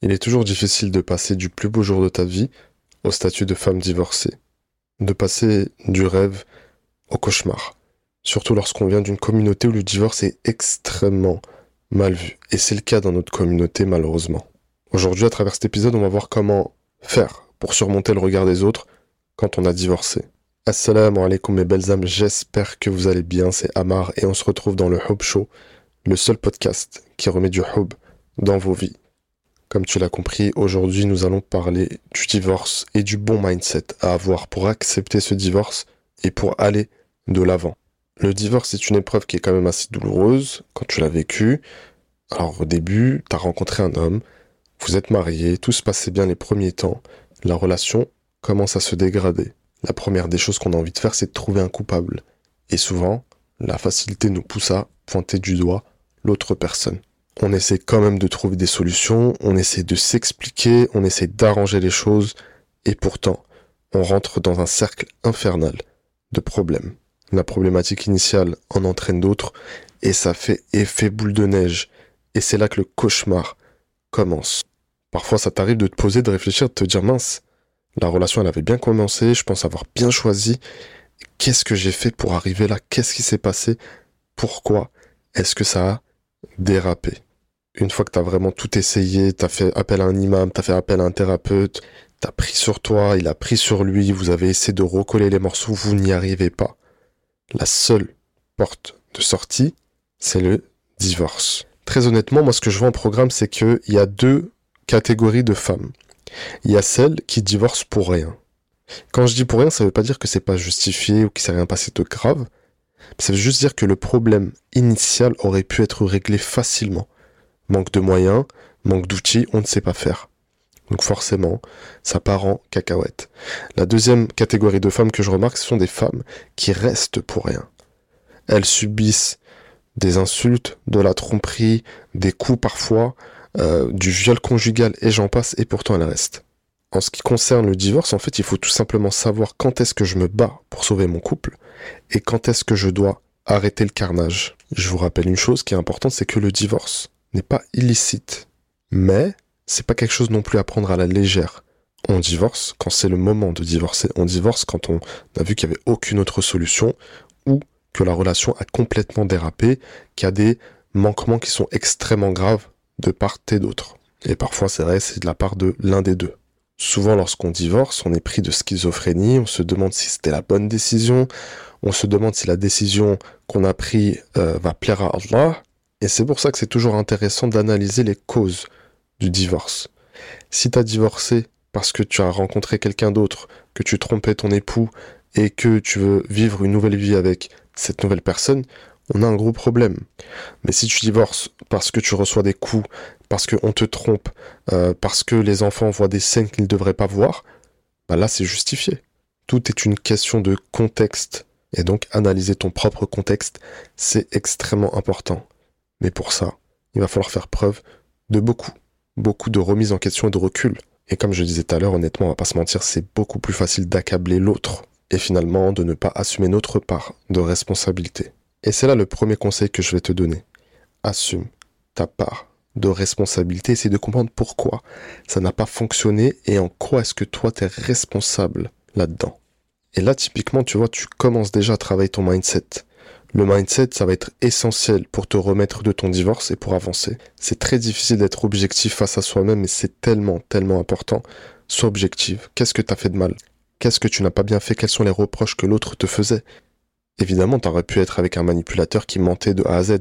Il est toujours difficile de passer du plus beau jour de ta vie au statut de femme divorcée. De passer du rêve au cauchemar. Surtout lorsqu'on vient d'une communauté où le divorce est extrêmement mal vu. Et c'est le cas dans notre communauté malheureusement. Aujourd'hui, à travers cet épisode, on va voir comment faire pour surmonter le regard des autres quand on a divorcé. Assalamu alaikum mes belles âmes, j'espère que vous allez bien, c'est Amar et on se retrouve dans le Hub Show, le seul podcast qui remet du hub dans vos vies. Comme tu l'as compris, aujourd'hui nous allons parler du divorce et du bon mindset à avoir pour accepter ce divorce et pour aller de l'avant. Le divorce est une épreuve qui est quand même assez douloureuse quand tu l'as vécu. Alors au début, tu as rencontré un homme, vous êtes mariés, tout se passait bien les premiers temps, la relation commence à se dégrader. La première des choses qu'on a envie de faire, c'est de trouver un coupable. Et souvent, la facilité nous pousse à pointer du doigt l'autre personne on essaie quand même de trouver des solutions, on essaie de s'expliquer, on essaie d'arranger les choses, et pourtant, on rentre dans un cercle infernal de problèmes. La problématique initiale en entraîne d'autres, et ça fait effet boule de neige, et c'est là que le cauchemar commence. Parfois, ça t'arrive de te poser, de réfléchir, de te dire mince, la relation elle avait bien commencé, je pense avoir bien choisi. Qu'est-ce que j'ai fait pour arriver là? Qu'est-ce qui s'est passé? Pourquoi est-ce que ça a dérapé? Une fois que tu as vraiment tout essayé, tu as fait appel à un imam, tu as fait appel à un thérapeute, tu as pris sur toi, il a pris sur lui, vous avez essayé de recoller les morceaux, vous n'y arrivez pas. La seule porte de sortie, c'est le divorce. Très honnêtement, moi ce que je vois en programme, c'est qu'il y a deux catégories de femmes. Il y a celles qui divorcent pour rien. Quand je dis pour rien, ça ne veut pas dire que c'est pas justifié ou qu'il s'est rien passé de grave. Ça veut juste dire que le problème initial aurait pu être réglé facilement manque de moyens, manque d'outils, on ne sait pas faire. Donc forcément, ça part en cacahuète. La deuxième catégorie de femmes que je remarque, ce sont des femmes qui restent pour rien. Elles subissent des insultes, de la tromperie, des coups parfois, euh, du viol conjugal et j'en passe, et pourtant elles restent. En ce qui concerne le divorce, en fait, il faut tout simplement savoir quand est-ce que je me bats pour sauver mon couple et quand est-ce que je dois arrêter le carnage. Je vous rappelle une chose qui est importante, c'est que le divorce, pas illicite. Mais c'est pas quelque chose non plus à prendre à la légère. On divorce quand c'est le moment de divorcer. On divorce quand on a vu qu'il n'y avait aucune autre solution ou que la relation a complètement dérapé, qu'il y a des manquements qui sont extrêmement graves de part et d'autre. Et parfois, c'est vrai, c'est de la part de l'un des deux. Souvent, lorsqu'on divorce, on est pris de schizophrénie, on se demande si c'était la bonne décision, on se demande si la décision qu'on a prise euh, va plaire à Allah, et c'est pour ça que c'est toujours intéressant d'analyser les causes du divorce. Si tu as divorcé parce que tu as rencontré quelqu'un d'autre, que tu trompais ton époux et que tu veux vivre une nouvelle vie avec cette nouvelle personne, on a un gros problème. Mais si tu divorces parce que tu reçois des coups, parce qu'on te trompe, euh, parce que les enfants voient des scènes qu'ils ne devraient pas voir, bah là c'est justifié. Tout est une question de contexte. Et donc analyser ton propre contexte, c'est extrêmement important. Mais pour ça, il va falloir faire preuve de beaucoup, beaucoup de remise en question et de recul. Et comme je disais tout à l'heure, honnêtement, on va pas se mentir, c'est beaucoup plus facile d'accabler l'autre et finalement de ne pas assumer notre part de responsabilité. Et c'est là le premier conseil que je vais te donner. Assume ta part de responsabilité, essaye de comprendre pourquoi ça n'a pas fonctionné et en quoi est-ce que toi tu es responsable là-dedans. Et là, typiquement, tu vois, tu commences déjà à travailler ton mindset. Le mindset, ça va être essentiel pour te remettre de ton divorce et pour avancer. C'est très difficile d'être objectif face à soi-même, mais c'est tellement, tellement important. Sois objectif. Qu'est-ce que tu as fait de mal? Qu'est-ce que tu n'as pas bien fait? Quels sont les reproches que l'autre te faisait? Évidemment, t'aurais pu être avec un manipulateur qui mentait de A à Z.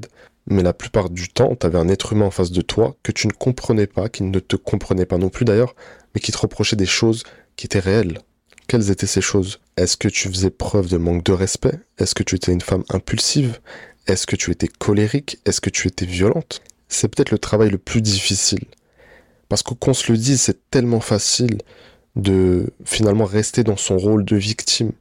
Mais la plupart du temps, t'avais un être humain en face de toi que tu ne comprenais pas, qui ne te comprenait pas non plus d'ailleurs, mais qui te reprochait des choses qui étaient réelles. Quelles étaient ces choses? Est-ce que tu faisais preuve de manque de respect? Est-ce que tu étais une femme impulsive? Est-ce que tu étais colérique? Est-ce que tu étais violente? C'est peut-être le travail le plus difficile. Parce qu'on se le dise, c'est tellement facile de finalement rester dans son rôle de victime.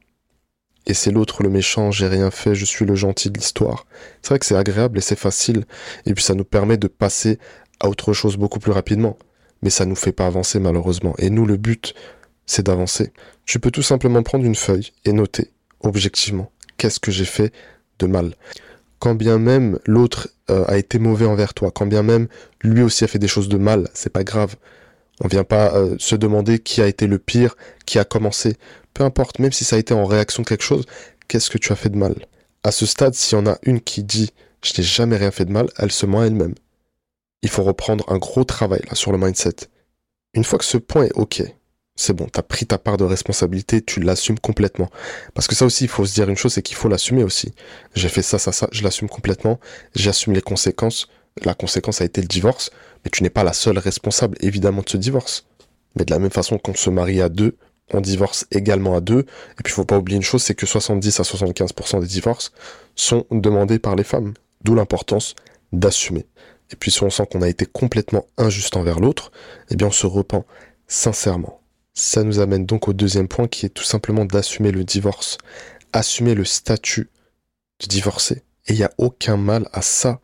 Et c'est l'autre le méchant, j'ai rien fait, je suis le gentil de l'histoire. C'est vrai que c'est agréable et c'est facile. Et puis ça nous permet de passer à autre chose beaucoup plus rapidement. Mais ça nous fait pas avancer malheureusement. Et nous, le but, c'est d'avancer. Tu peux tout simplement prendre une feuille et noter, objectivement, qu'est-ce que j'ai fait de mal. Quand bien même l'autre euh, a été mauvais envers toi, quand bien même lui aussi a fait des choses de mal, c'est pas grave. On vient pas euh, se demander qui a été le pire, qui a commencé. Peu importe, même si ça a été en réaction de quelque chose, qu'est-ce que tu as fait de mal? À ce stade, s'il y en a une qui dit je n'ai jamais rien fait de mal, elle se ment elle-même. Il faut reprendre un gros travail là sur le mindset. Une fois que ce point est ok, c'est bon, t'as pris ta part de responsabilité, tu l'assumes complètement. Parce que ça aussi, il faut se dire une chose, c'est qu'il faut l'assumer aussi. J'ai fait ça, ça, ça, je l'assume complètement, j'assume les conséquences. La conséquence a été le divorce, mais tu n'es pas la seule responsable, évidemment, de ce divorce. Mais de la même façon qu'on se marie à deux, on divorce également à deux. Et puis, il faut pas oublier une chose, c'est que 70 à 75% des divorces sont demandés par les femmes. D'où l'importance d'assumer. Et puis, si on sent qu'on a été complètement injuste envers l'autre, eh bien, on se repent sincèrement. Ça nous amène donc au deuxième point qui est tout simplement d'assumer le divorce. Assumer le statut de divorcé. Et il n'y a aucun mal à ça.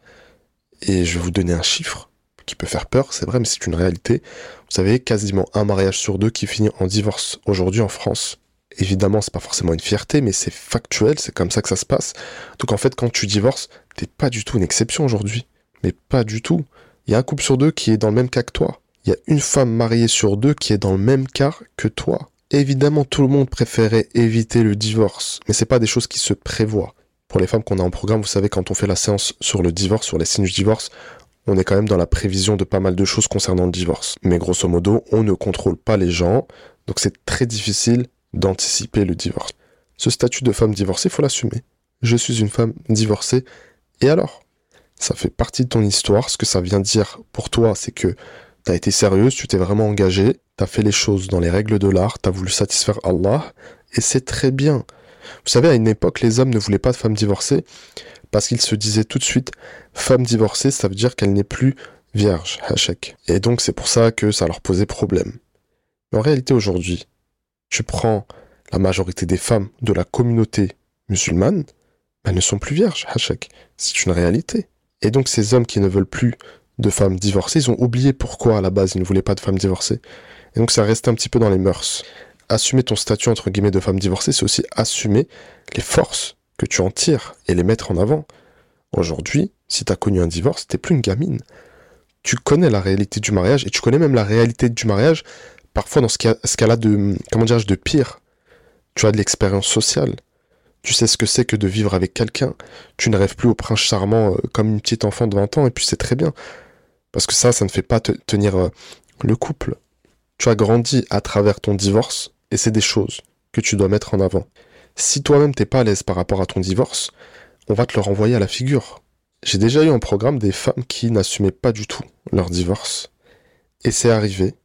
Et je vais vous donner un chiffre qui peut faire peur, c'est vrai, mais c'est une réalité. Vous savez, quasiment un mariage sur deux qui finit en divorce aujourd'hui en France. Évidemment, c'est pas forcément une fierté, mais c'est factuel, c'est comme ça que ça se passe. Donc en fait, quand tu divorces, t'es pas du tout une exception aujourd'hui. Mais pas du tout. Il y a un couple sur deux qui est dans le même cas que toi. Il y a une femme mariée sur deux qui est dans le même cas que toi. Évidemment, tout le monde préférait éviter le divorce, mais c'est pas des choses qui se prévoient. Pour les femmes qu'on a en programme, vous savez, quand on fait la séance sur le divorce, sur les signes du divorce, on est quand même dans la prévision de pas mal de choses concernant le divorce. Mais grosso modo, on ne contrôle pas les gens, donc c'est très difficile d'anticiper le divorce. Ce statut de femme divorcée, faut l'assumer. Je suis une femme divorcée, et alors? Ça fait partie de ton histoire, ce que ça vient dire pour toi, c'est que t'as été sérieuse, tu t'es vraiment engagée, t'as fait les choses dans les règles de l'art, t'as voulu satisfaire Allah, et c'est très bien. Vous savez, à une époque, les hommes ne voulaient pas de femmes divorcées parce qu'ils se disaient tout de suite femme divorcée, ça veut dire qu'elle n'est plus vierge, hachek. Et donc c'est pour ça que ça leur posait problème. Mais en réalité aujourd'hui, tu prends la majorité des femmes de la communauté musulmane, elles ne sont plus vierges, hachek. C'est une réalité. Et donc ces hommes qui ne veulent plus de femmes divorcées, ils ont oublié pourquoi à la base ils ne voulaient pas de femmes divorcées. Et donc ça reste un petit peu dans les mœurs. Assumer ton statut entre guillemets de femme divorcée, c'est aussi assumer les forces que tu en tires et les mettre en avant. Aujourd'hui, si tu as connu un divorce, t'es plus une gamine. Tu connais la réalité du mariage et tu connais même la réalité du mariage parfois dans ce a de comment dirais-je de pire. Tu as de l'expérience sociale. Tu sais ce que c'est que de vivre avec quelqu'un. Tu ne rêves plus au prince charmant euh, comme une petite enfant de 20 ans et puis c'est très bien. Parce que ça, ça ne fait pas tenir euh, le couple. Tu as grandi à travers ton divorce et c'est des choses que tu dois mettre en avant. Si toi-même t'es pas à l'aise par rapport à ton divorce, on va te le renvoyer à la figure. J'ai déjà eu en programme des femmes qui n'assumaient pas du tout leur divorce. Et c'est arrivé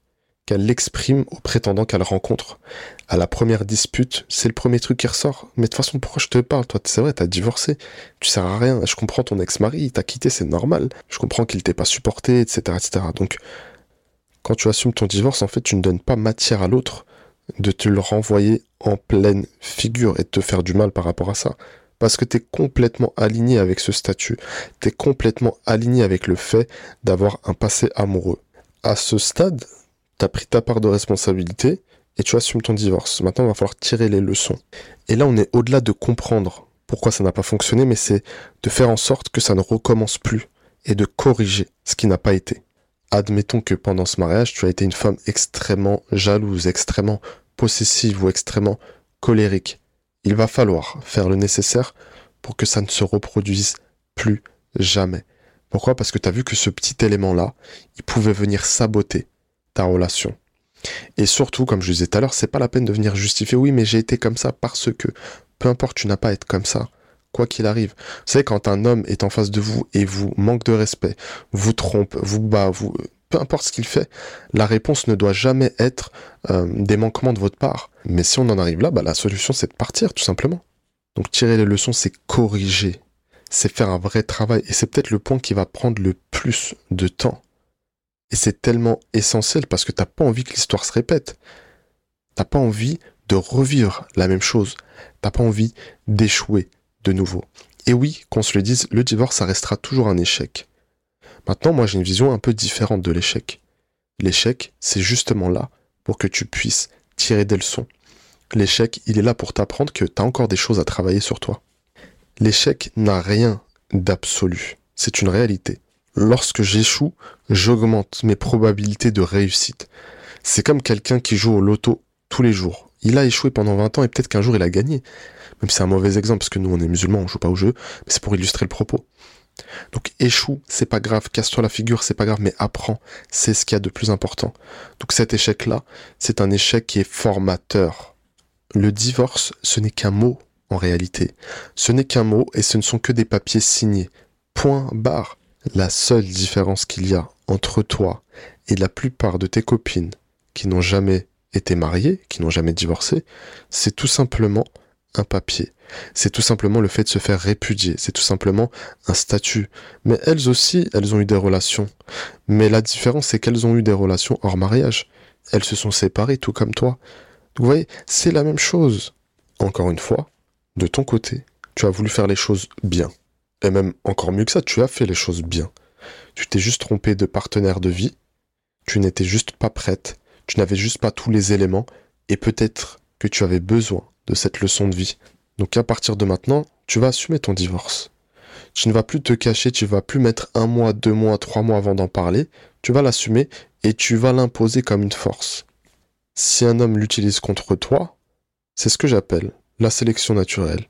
qu'elles l'expriment au prétendant qu'elles rencontrent. À la première dispute, c'est le premier truc qui ressort. Mais de toute façon, pourquoi je te parle Toi, c'est vrai, t'as divorcé. Tu sers à rien. Je comprends ton ex-mari, il t'a quitté, c'est normal. Je comprends qu'il t'ait pas supporté, etc., etc. Donc, quand tu assumes ton divorce, en fait, tu ne donnes pas matière à l'autre de te le renvoyer en pleine figure et de te faire du mal par rapport à ça. Parce que tu es complètement aligné avec ce statut. Tu es complètement aligné avec le fait d'avoir un passé amoureux. À ce stade, tu as pris ta part de responsabilité et tu assumes ton divorce. Maintenant, il va falloir tirer les leçons. Et là, on est au-delà de comprendre pourquoi ça n'a pas fonctionné, mais c'est de faire en sorte que ça ne recommence plus et de corriger ce qui n'a pas été. Admettons que pendant ce mariage, tu as été une femme extrêmement jalouse, extrêmement possessive ou extrêmement colérique. Il va falloir faire le nécessaire pour que ça ne se reproduise plus jamais. Pourquoi? Parce que tu as vu que ce petit élément-là, il pouvait venir saboter relation. Et surtout, comme je disais tout à l'heure, c'est pas la peine de venir justifier, oui, mais j'ai été comme ça parce que, peu importe, tu n'as pas à être comme ça quoi qu'il arrive. Vous savez, quand un homme est en face de vous et vous manque de respect, vous trompe, vous bat, vous, peu importe ce qu'il fait, la réponse ne doit jamais être euh, des manquements de votre part. Mais si on en arrive là, bah, la solution c'est de partir, tout simplement. Donc tirer les leçons, c'est corriger, c'est faire un vrai travail. Et c'est peut-être le point qui va prendre le plus de temps. Et c'est tellement essentiel parce que t'as pas envie que l'histoire se répète. T'as pas envie de revivre la même chose. T'as pas envie d'échouer de nouveau. Et oui, qu'on se le dise, le divorce, ça restera toujours un échec. Maintenant, moi, j'ai une vision un peu différente de l'échec. L'échec, c'est justement là pour que tu puisses tirer des leçons. L'échec, il est là pour t'apprendre que tu as encore des choses à travailler sur toi. L'échec n'a rien d'absolu. C'est une réalité. Lorsque j'échoue, j'augmente mes probabilités de réussite. C'est comme quelqu'un qui joue au loto tous les jours. Il a échoué pendant 20 ans et peut-être qu'un jour il a gagné. Même si c'est un mauvais exemple parce que nous on est musulmans, on joue pas au jeu, mais c'est pour illustrer le propos. Donc échoue, c'est pas grave, casse-toi la figure, c'est pas grave, mais apprends, c'est ce qu'il y a de plus important. Donc cet échec-là, c'est un échec qui est formateur. Le divorce, ce n'est qu'un mot en réalité. Ce n'est qu'un mot et ce ne sont que des papiers signés. Point barre. La seule différence qu'il y a entre toi et la plupart de tes copines qui n'ont jamais été mariées, qui n'ont jamais divorcé, c'est tout simplement un papier. C'est tout simplement le fait de se faire répudier. C'est tout simplement un statut. Mais elles aussi, elles ont eu des relations. Mais la différence, c'est qu'elles ont eu des relations hors mariage. Elles se sont séparées, tout comme toi. Vous voyez, c'est la même chose. Encore une fois, de ton côté, tu as voulu faire les choses bien. Et même encore mieux que ça, tu as fait les choses bien. Tu t'es juste trompé de partenaire de vie. Tu n'étais juste pas prête. Tu n'avais juste pas tous les éléments. Et peut-être que tu avais besoin de cette leçon de vie. Donc à partir de maintenant, tu vas assumer ton divorce. Tu ne vas plus te cacher, tu vas plus mettre un mois, deux mois, trois mois avant d'en parler. Tu vas l'assumer et tu vas l'imposer comme une force. Si un homme l'utilise contre toi, c'est ce que j'appelle la sélection naturelle.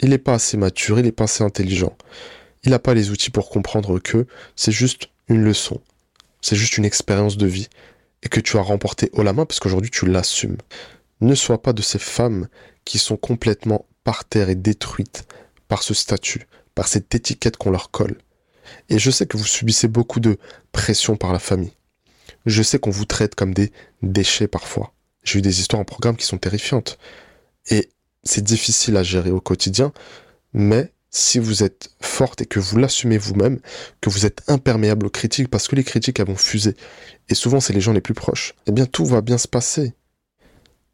Il n'est pas assez mature, il n'est pas assez intelligent. Il n'a pas les outils pour comprendre que c'est juste une leçon, c'est juste une expérience de vie, et que tu as remporté haut la main parce qu'aujourd'hui tu l'assumes. Ne sois pas de ces femmes qui sont complètement par terre et détruites par ce statut, par cette étiquette qu'on leur colle. Et je sais que vous subissez beaucoup de pression par la famille. Je sais qu'on vous traite comme des déchets parfois. J'ai eu des histoires en programme qui sont terrifiantes. Et c'est difficile à gérer au quotidien, mais si vous êtes forte et que vous l'assumez vous-même, que vous êtes imperméable aux critiques, parce que les critiques elles vont fuser, et souvent c'est les gens les plus proches, eh bien tout va bien se passer.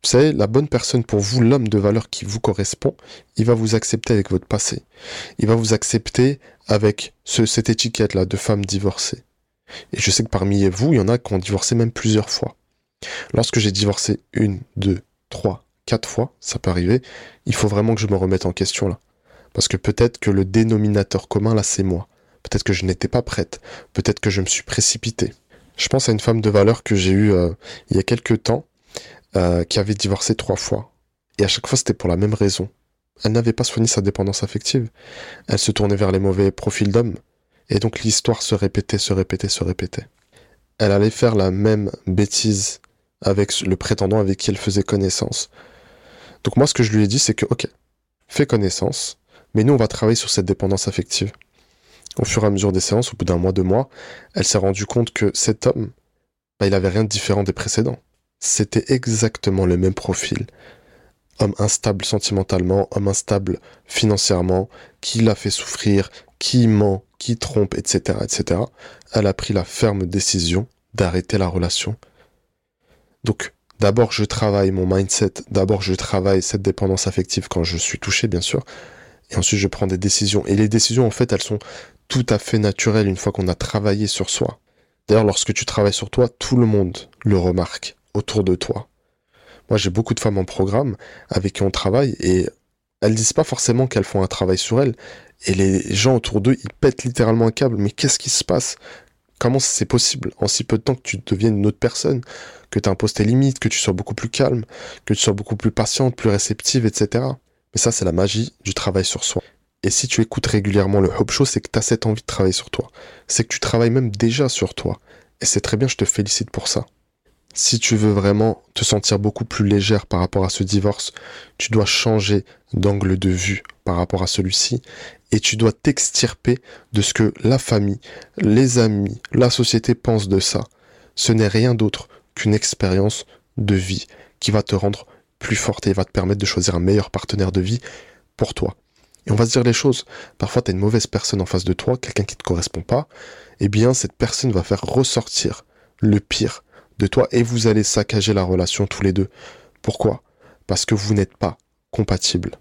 Vous savez, la bonne personne pour vous, l'homme de valeur qui vous correspond, il va vous accepter avec votre passé. Il va vous accepter avec cette étiquette-là de femme divorcée. Et je sais que parmi vous, il y en a qui ont divorcé même plusieurs fois. Lorsque j'ai divorcé une, deux, trois, quatre fois, ça peut arriver, il faut vraiment que je me remette en question là. Parce que peut-être que le dénominateur commun là, c'est moi. Peut-être que je n'étais pas prête. Peut-être que je me suis précipité. Je pense à une femme de valeur que j'ai eue euh, il y a quelques temps euh, qui avait divorcé trois fois. Et à chaque fois, c'était pour la même raison. Elle n'avait pas soigné sa dépendance affective. Elle se tournait vers les mauvais profils d'hommes. Et donc l'histoire se répétait, se répétait, se répétait. Elle allait faire la même bêtise avec le prétendant avec qui elle faisait connaissance. Donc moi, ce que je lui ai dit, c'est que, ok, fais connaissance, mais nous, on va travailler sur cette dépendance affective. Au fur et à mesure des séances, au bout d'un mois, deux mois, elle s'est rendue compte que cet homme, bah, il avait rien de différent des précédents. C'était exactement le même profil. Homme instable sentimentalement, homme instable financièrement, qui l'a fait souffrir, qui ment, qui trompe, etc., etc. Elle a pris la ferme décision d'arrêter la relation. Donc, d'abord, je travaille mon mindset, d'abord, je travaille cette dépendance affective quand je suis touché, bien sûr, et ensuite, je prends des décisions. Et les décisions, en fait, elles sont tout à fait naturelles une fois qu'on a travaillé sur soi. D'ailleurs, lorsque tu travailles sur toi, tout le monde le remarque autour de toi. Moi, j'ai beaucoup de femmes en programme avec qui on travaille et elles disent pas forcément qu'elles font un travail sur elles. Et les gens autour d'eux, ils pètent littéralement un câble. Mais qu'est-ce qui se passe? Comment c'est possible? En si peu de temps que tu deviennes une autre personne, que tu imposes tes limites, que tu sois beaucoup plus calme, que tu sois beaucoup plus patiente, plus réceptive, etc. Mais ça, c'est la magie du travail sur soi. Et si tu écoutes régulièrement le Hope Show, c'est que tu as cette envie de travailler sur toi. C'est que tu travailles même déjà sur toi. Et c'est très bien, je te félicite pour ça. Si tu veux vraiment te sentir beaucoup plus légère par rapport à ce divorce, tu dois changer d'angle de vue par rapport à celui-ci et tu dois t'extirper de ce que la famille, les amis, la société pensent de ça. Ce n'est rien d'autre qu'une expérience de vie qui va te rendre plus forte et va te permettre de choisir un meilleur partenaire de vie pour toi. Et on va se dire les choses. Parfois, tu as une mauvaise personne en face de toi, quelqu'un qui ne te correspond pas. Eh bien, cette personne va faire ressortir le pire de toi et vous allez saccager la relation tous les deux. Pourquoi? Parce que vous n'êtes pas compatibles.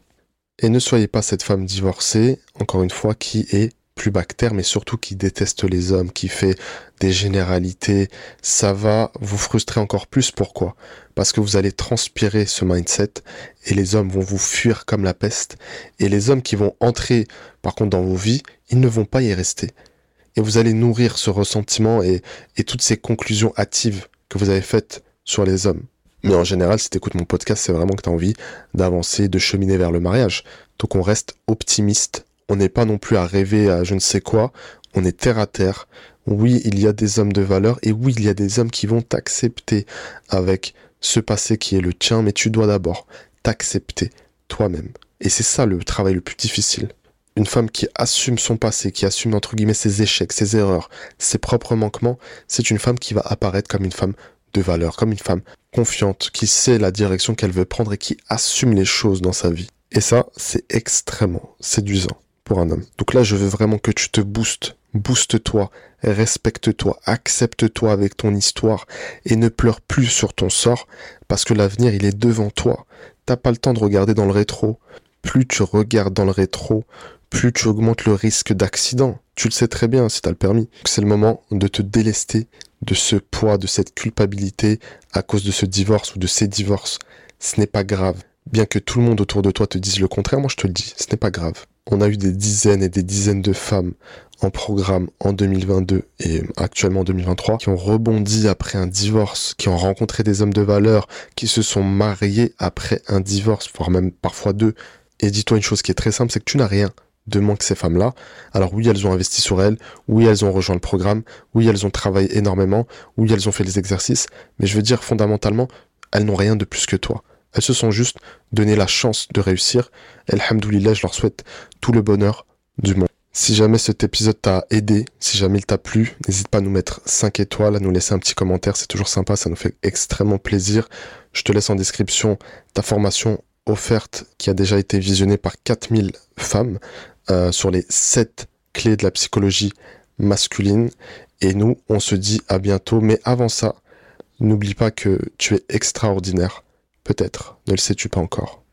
Et ne soyez pas cette femme divorcée, encore une fois, qui est plus mais surtout qui déteste les hommes, qui fait des généralités. Ça va vous frustrer encore plus. Pourquoi? Parce que vous allez transpirer ce mindset et les hommes vont vous fuir comme la peste. Et les hommes qui vont entrer, par contre, dans vos vies, ils ne vont pas y rester. Et vous allez nourrir ce ressentiment et, et toutes ces conclusions hâtives que vous avez faites sur les hommes. Mais en général, si tu écoutes mon podcast, c'est vraiment que tu as envie d'avancer, de cheminer vers le mariage. Donc on reste optimiste. On n'est pas non plus à rêver à je ne sais quoi. On est terre à terre. Oui, il y a des hommes de valeur et oui, il y a des hommes qui vont t'accepter avec ce passé qui est le tien, mais tu dois d'abord t'accepter toi-même. Et c'est ça le travail le plus difficile. Une femme qui assume son passé, qui assume entre guillemets ses échecs, ses erreurs, ses propres manquements, c'est une femme qui va apparaître comme une femme de valeur, comme une femme confiante, qui sait la direction qu'elle veut prendre et qui assume les choses dans sa vie. Et ça, c'est extrêmement séduisant un homme. Donc là, je veux vraiment que tu te boostes. Booste-toi, respecte-toi, accepte-toi avec ton histoire et ne pleure plus sur ton sort parce que l'avenir, il est devant toi. T'as pas le temps de regarder dans le rétro. Plus tu regardes dans le rétro, plus tu augmentes le risque d'accident. Tu le sais très bien si tu as le permis. C'est le moment de te délester de ce poids, de cette culpabilité à cause de ce divorce ou de ces divorces. Ce n'est pas grave. Bien que tout le monde autour de toi te dise le contraire, moi je te le dis, ce n'est pas grave. On a eu des dizaines et des dizaines de femmes en programme en 2022 et actuellement en 2023 qui ont rebondi après un divorce, qui ont rencontré des hommes de valeur, qui se sont mariés après un divorce, voire même parfois deux. Et dis-toi une chose qui est très simple, c'est que tu n'as rien de moins que ces femmes-là. Alors oui, elles ont investi sur elles, oui, elles ont rejoint le programme, oui, elles ont travaillé énormément, oui, elles ont fait les exercices, mais je veux dire fondamentalement, elles n'ont rien de plus que toi. Elles se sont juste donné la chance de réussir. Alhamdoulilah, je leur souhaite tout le bonheur du monde. Si jamais cet épisode t'a aidé, si jamais il t'a plu, n'hésite pas à nous mettre 5 étoiles, à nous laisser un petit commentaire, c'est toujours sympa, ça nous fait extrêmement plaisir. Je te laisse en description ta formation offerte qui a déjà été visionnée par 4000 femmes euh, sur les 7 clés de la psychologie masculine. Et nous, on se dit à bientôt. Mais avant ça, n'oublie pas que tu es extraordinaire. Peut-être, ne le sais-tu pas encore.